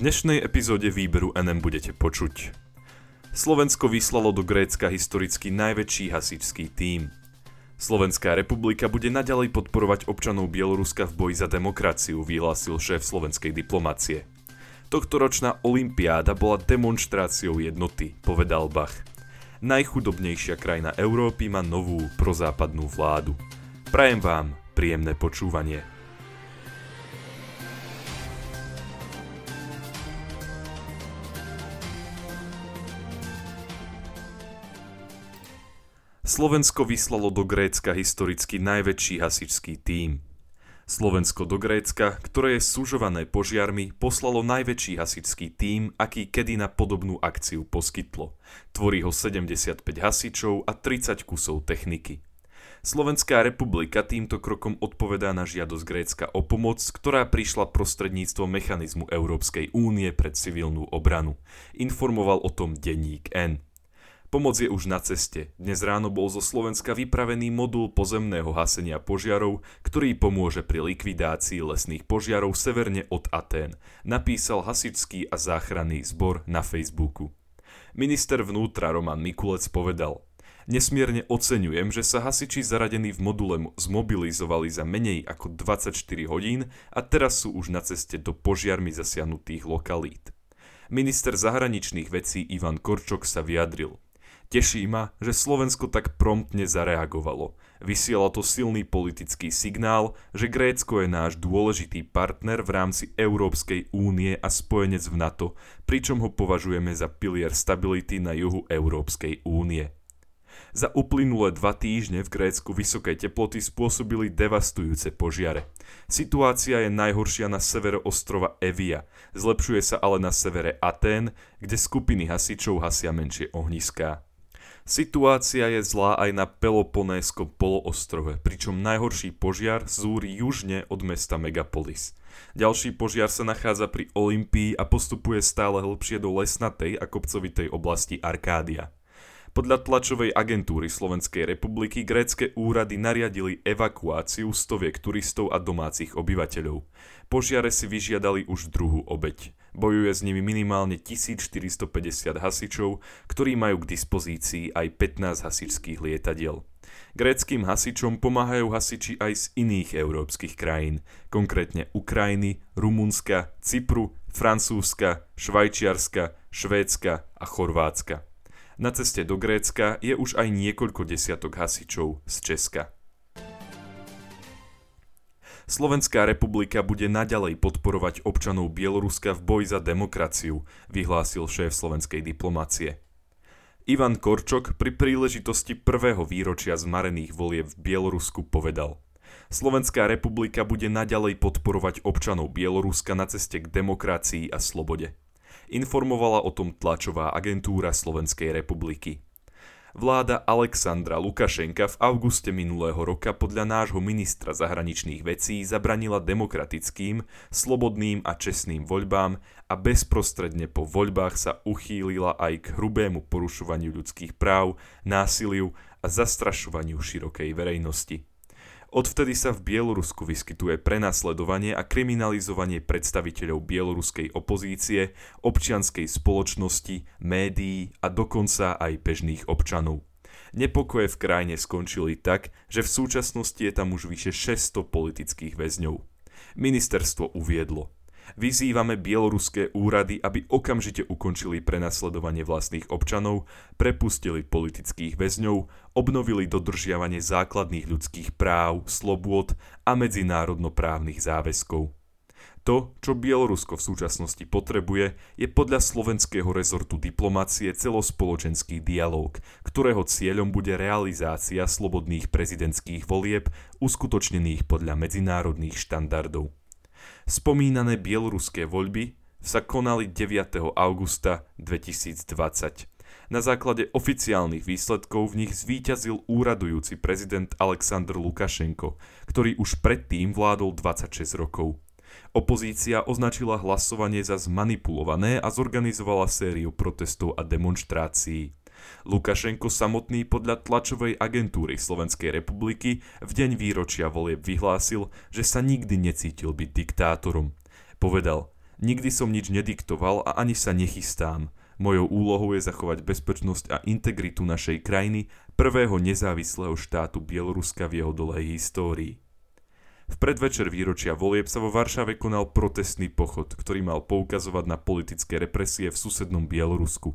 dnešnej epizóde výberu NM budete počuť. Slovensko vyslalo do Grécka historicky najväčší hasičský tím. Slovenská republika bude naďalej podporovať občanov Bieloruska v boji za demokraciu, vyhlásil šéf slovenskej diplomacie. Tohtoročná olympiáda bola demonstráciou jednoty, povedal Bach. Najchudobnejšia krajina Európy má novú prozápadnú vládu. Prajem vám príjemné počúvanie. Slovensko vyslalo do Grécka historicky najväčší hasičský tím. Slovensko do Grécka, ktoré je súžované požiarmi, poslalo najväčší hasičský tím, aký kedy na podobnú akciu poskytlo. Tvorí ho 75 hasičov a 30 kusov techniky. Slovenská republika týmto krokom odpovedá na žiadosť Grécka o pomoc, ktorá prišla prostredníctvom mechanizmu Európskej únie pre civilnú obranu. Informoval o tom denník N. Pomoc je už na ceste. Dnes ráno bol zo Slovenska vypravený modul pozemného hasenia požiarov, ktorý pomôže pri likvidácii lesných požiarov severne od Atén, napísal hasičský a záchranný zbor na Facebooku. Minister vnútra Roman Mikulec povedal Nesmierne oceňujem, že sa hasiči zaradení v module zmobilizovali za menej ako 24 hodín a teraz sú už na ceste do požiarmi zasiahnutých lokalít. Minister zahraničných vecí Ivan Korčok sa vyjadril – Teší ma, že Slovensko tak promptne zareagovalo. Vysiela to silný politický signál, že Grécko je náš dôležitý partner v rámci Európskej únie a spojenec v NATO, pričom ho považujeme za pilier stability na juhu Európskej únie. Za uplynulé dva týždne v Grécku vysoké teploty spôsobili devastujúce požiare. Situácia je najhoršia na severe ostrova Evia, zlepšuje sa ale na severe Atén, kde skupiny hasičov hasia menšie ohniská. Situácia je zlá aj na Peloponéskom poloostrove, pričom najhorší požiar zúri južne od mesta Megapolis. Ďalší požiar sa nachádza pri Olympii a postupuje stále hlbšie do lesnatej a kopcovitej oblasti Arkádia. Podľa tlačovej agentúry Slovenskej republiky grécke úrady nariadili evakuáciu stoviek turistov a domácich obyvateľov. Požiare si vyžiadali už druhú obeď. Bojuje s nimi minimálne 1450 hasičov, ktorí majú k dispozícii aj 15 hasičských lietadiel. Gréckým hasičom pomáhajú hasiči aj z iných európskych krajín, konkrétne Ukrajiny, Rumunska, Cypru, Francúzska, Švajčiarska, Švédska a Chorvátska. Na ceste do Grécka je už aj niekoľko desiatok hasičov z Česka. Slovenská republika bude naďalej podporovať občanov Bieloruska v boji za demokraciu, vyhlásil šéf slovenskej diplomácie. Ivan Korčok pri príležitosti prvého výročia zmarených volieb v Bielorusku povedal Slovenská republika bude naďalej podporovať občanov Bieloruska na ceste k demokracii a slobode informovala o tom tlačová agentúra Slovenskej republiky. Vláda Alexandra Lukašenka v auguste minulého roka podľa nášho ministra zahraničných vecí zabranila demokratickým, slobodným a čestným voľbám a bezprostredne po voľbách sa uchýlila aj k hrubému porušovaniu ľudských práv, násiliu a zastrašovaniu širokej verejnosti. Odvtedy sa v Bielorusku vyskytuje prenasledovanie a kriminalizovanie predstaviteľov bieloruskej opozície, občianskej spoločnosti, médií a dokonca aj bežných občanov. Nepokoje v krajine skončili tak, že v súčasnosti je tam už vyše 600 politických väzňov. Ministerstvo uviedlo – Vyzývame bieloruské úrady, aby okamžite ukončili prenasledovanie vlastných občanov, prepustili politických väzňov, obnovili dodržiavanie základných ľudských práv, slobôd a medzinárodnoprávnych záväzkov. To, čo Bielorusko v súčasnosti potrebuje, je podľa slovenského rezortu diplomácie celospoločenský dialog, ktorého cieľom bude realizácia slobodných prezidentských volieb uskutočnených podľa medzinárodných štandardov. Spomínané bieloruské voľby sa konali 9. augusta 2020. Na základe oficiálnych výsledkov v nich zvíťazil úradujúci prezident Aleksandr Lukašenko, ktorý už predtým vládol 26 rokov. Opozícia označila hlasovanie za zmanipulované a zorganizovala sériu protestov a demonstrácií. Lukašenko samotný podľa tlačovej agentúry Slovenskej republiky v deň výročia volieb vyhlásil, že sa nikdy necítil byť diktátorom. Povedal, Nikdy som nič nediktoval a ani sa nechystám. Mojou úlohou je zachovať bezpečnosť a integritu našej krajiny, prvého nezávislého štátu Bieloruska v jeho dlhej histórii. V predvečer výročia volieb sa vo Varšave konal protestný pochod, ktorý mal poukazovať na politické represie v susednom Bielorusku.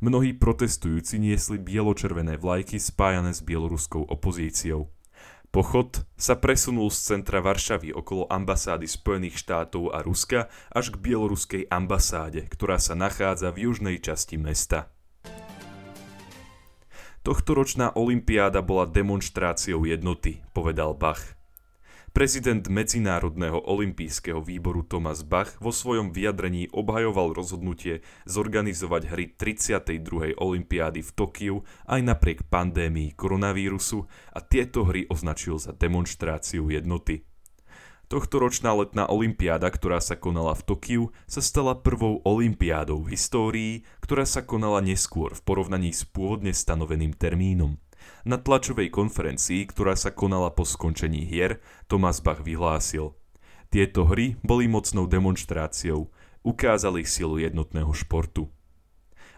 Mnohí protestujúci niesli bieločervené vlajky spájané s bieloruskou opozíciou. Pochod sa presunul z centra Varšavy okolo ambasády Spojených štátov a Ruska až k bieloruskej ambasáde, ktorá sa nachádza v južnej časti mesta. Tohtoročná olimpiáda bola demonstráciou jednoty, povedal Bach. Prezident Medzinárodného olympijského výboru Thomas Bach vo svojom vyjadrení obhajoval rozhodnutie zorganizovať hry 32. olympiády v Tokiu aj napriek pandémii koronavírusu a tieto hry označil za demonstráciu jednoty. Tohtoročná letná olympiáda, ktorá sa konala v Tokiu, sa stala prvou olympiádou v histórii, ktorá sa konala neskôr v porovnaní s pôvodne stanoveným termínom. Na tlačovej konferencii, ktorá sa konala po skončení hier, Thomas Bach vyhlásil Tieto hry boli mocnou demonstráciou, ukázali silu jednotného športu.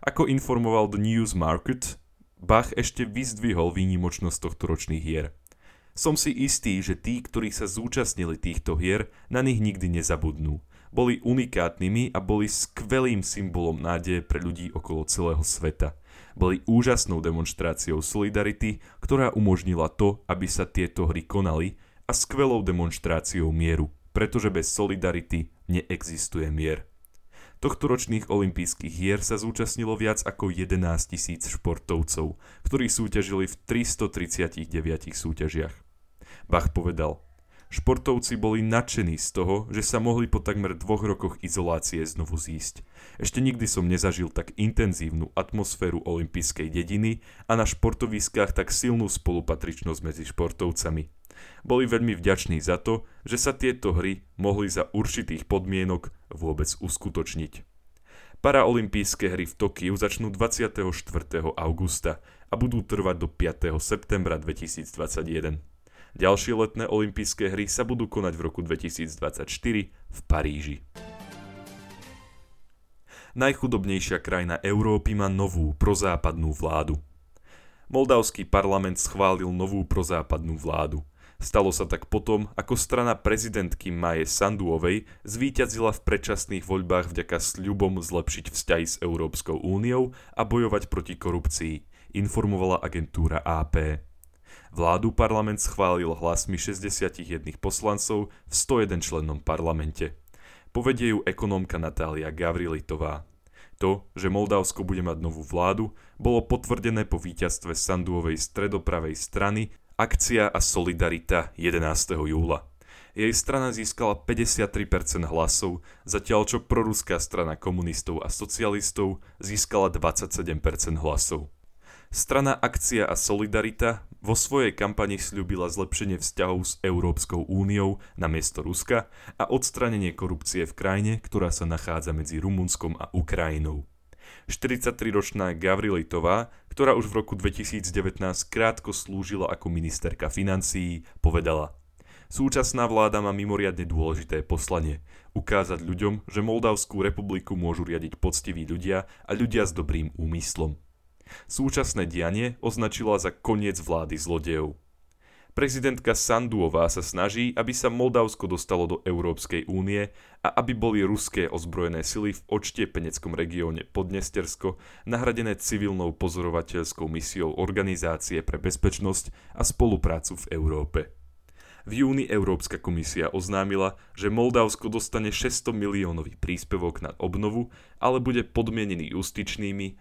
Ako informoval The News Market, Bach ešte vyzdvihol výnimočnosť tohto ročných hier. Som si istý, že tí, ktorí sa zúčastnili týchto hier, na nich nikdy nezabudnú. Boli unikátnymi a boli skvelým symbolom nádeje pre ľudí okolo celého sveta boli úžasnou demonstráciou solidarity, ktorá umožnila to, aby sa tieto hry konali a skvelou demonstráciou mieru, pretože bez solidarity neexistuje mier. Tohtoročných olympijských hier sa zúčastnilo viac ako 11 tisíc športovcov, ktorí súťažili v 339 súťažiach. Bach povedal – Športovci boli nadšení z toho, že sa mohli po takmer dvoch rokoch izolácie znovu zísť. Ešte nikdy som nezažil tak intenzívnu atmosféru olympijskej dediny a na športoviskách tak silnú spolupatričnosť medzi športovcami. Boli veľmi vďační za to, že sa tieto hry mohli za určitých podmienok vôbec uskutočniť. Paraolympijské hry v Tokiu začnú 24. augusta a budú trvať do 5. septembra 2021. Ďalšie letné olympijské hry sa budú konať v roku 2024 v Paríži. Najchudobnejšia krajina Európy má novú prozápadnú vládu. Moldavský parlament schválil novú prozápadnú vládu. Stalo sa tak potom, ako strana prezidentky Maje Sanduovej zvíťazila v predčasných voľbách vďaka sľubom zlepšiť vzťahy s Európskou úniou a bojovať proti korupcii, informovala agentúra AP. Vládu parlament schválil hlasmi 61 poslancov v 101 člennom parlamente. Povedie ju ekonómka Natália Gavrilitová. To, že Moldavsko bude mať novú vládu, bolo potvrdené po víťazstve Sanduovej stredopravej strany Akcia a Solidarita 11. júla. Jej strana získala 53% hlasov, zatiaľ čo proruská strana komunistov a socialistov získala 27% hlasov. Strana Akcia a Solidarita vo svojej kampani slúbila zlepšenie vzťahov s Európskou úniou na miesto Ruska a odstranenie korupcie v krajine, ktorá sa nachádza medzi Rumunskom a Ukrajinou. 43-ročná Gavrilitová, ktorá už v roku 2019 krátko slúžila ako ministerka financií, povedala Súčasná vláda má mimoriadne dôležité poslanie ukázať ľuďom, že Moldavskú republiku môžu riadiť poctiví ľudia a ľudia s dobrým úmyslom. Súčasné dianie označila za koniec vlády zlodejov. Prezidentka Sanduová sa snaží, aby sa Moldavsko dostalo do Európskej únie a aby boli ruské ozbrojené sily v odštiepeneckom regióne Podnestersko nahradené civilnou pozorovateľskou misiou Organizácie pre bezpečnosť a spoluprácu v Európe. V júni Európska komisia oznámila, že Moldavsko dostane 600 miliónový príspevok na obnovu, ale bude podmienený justičnými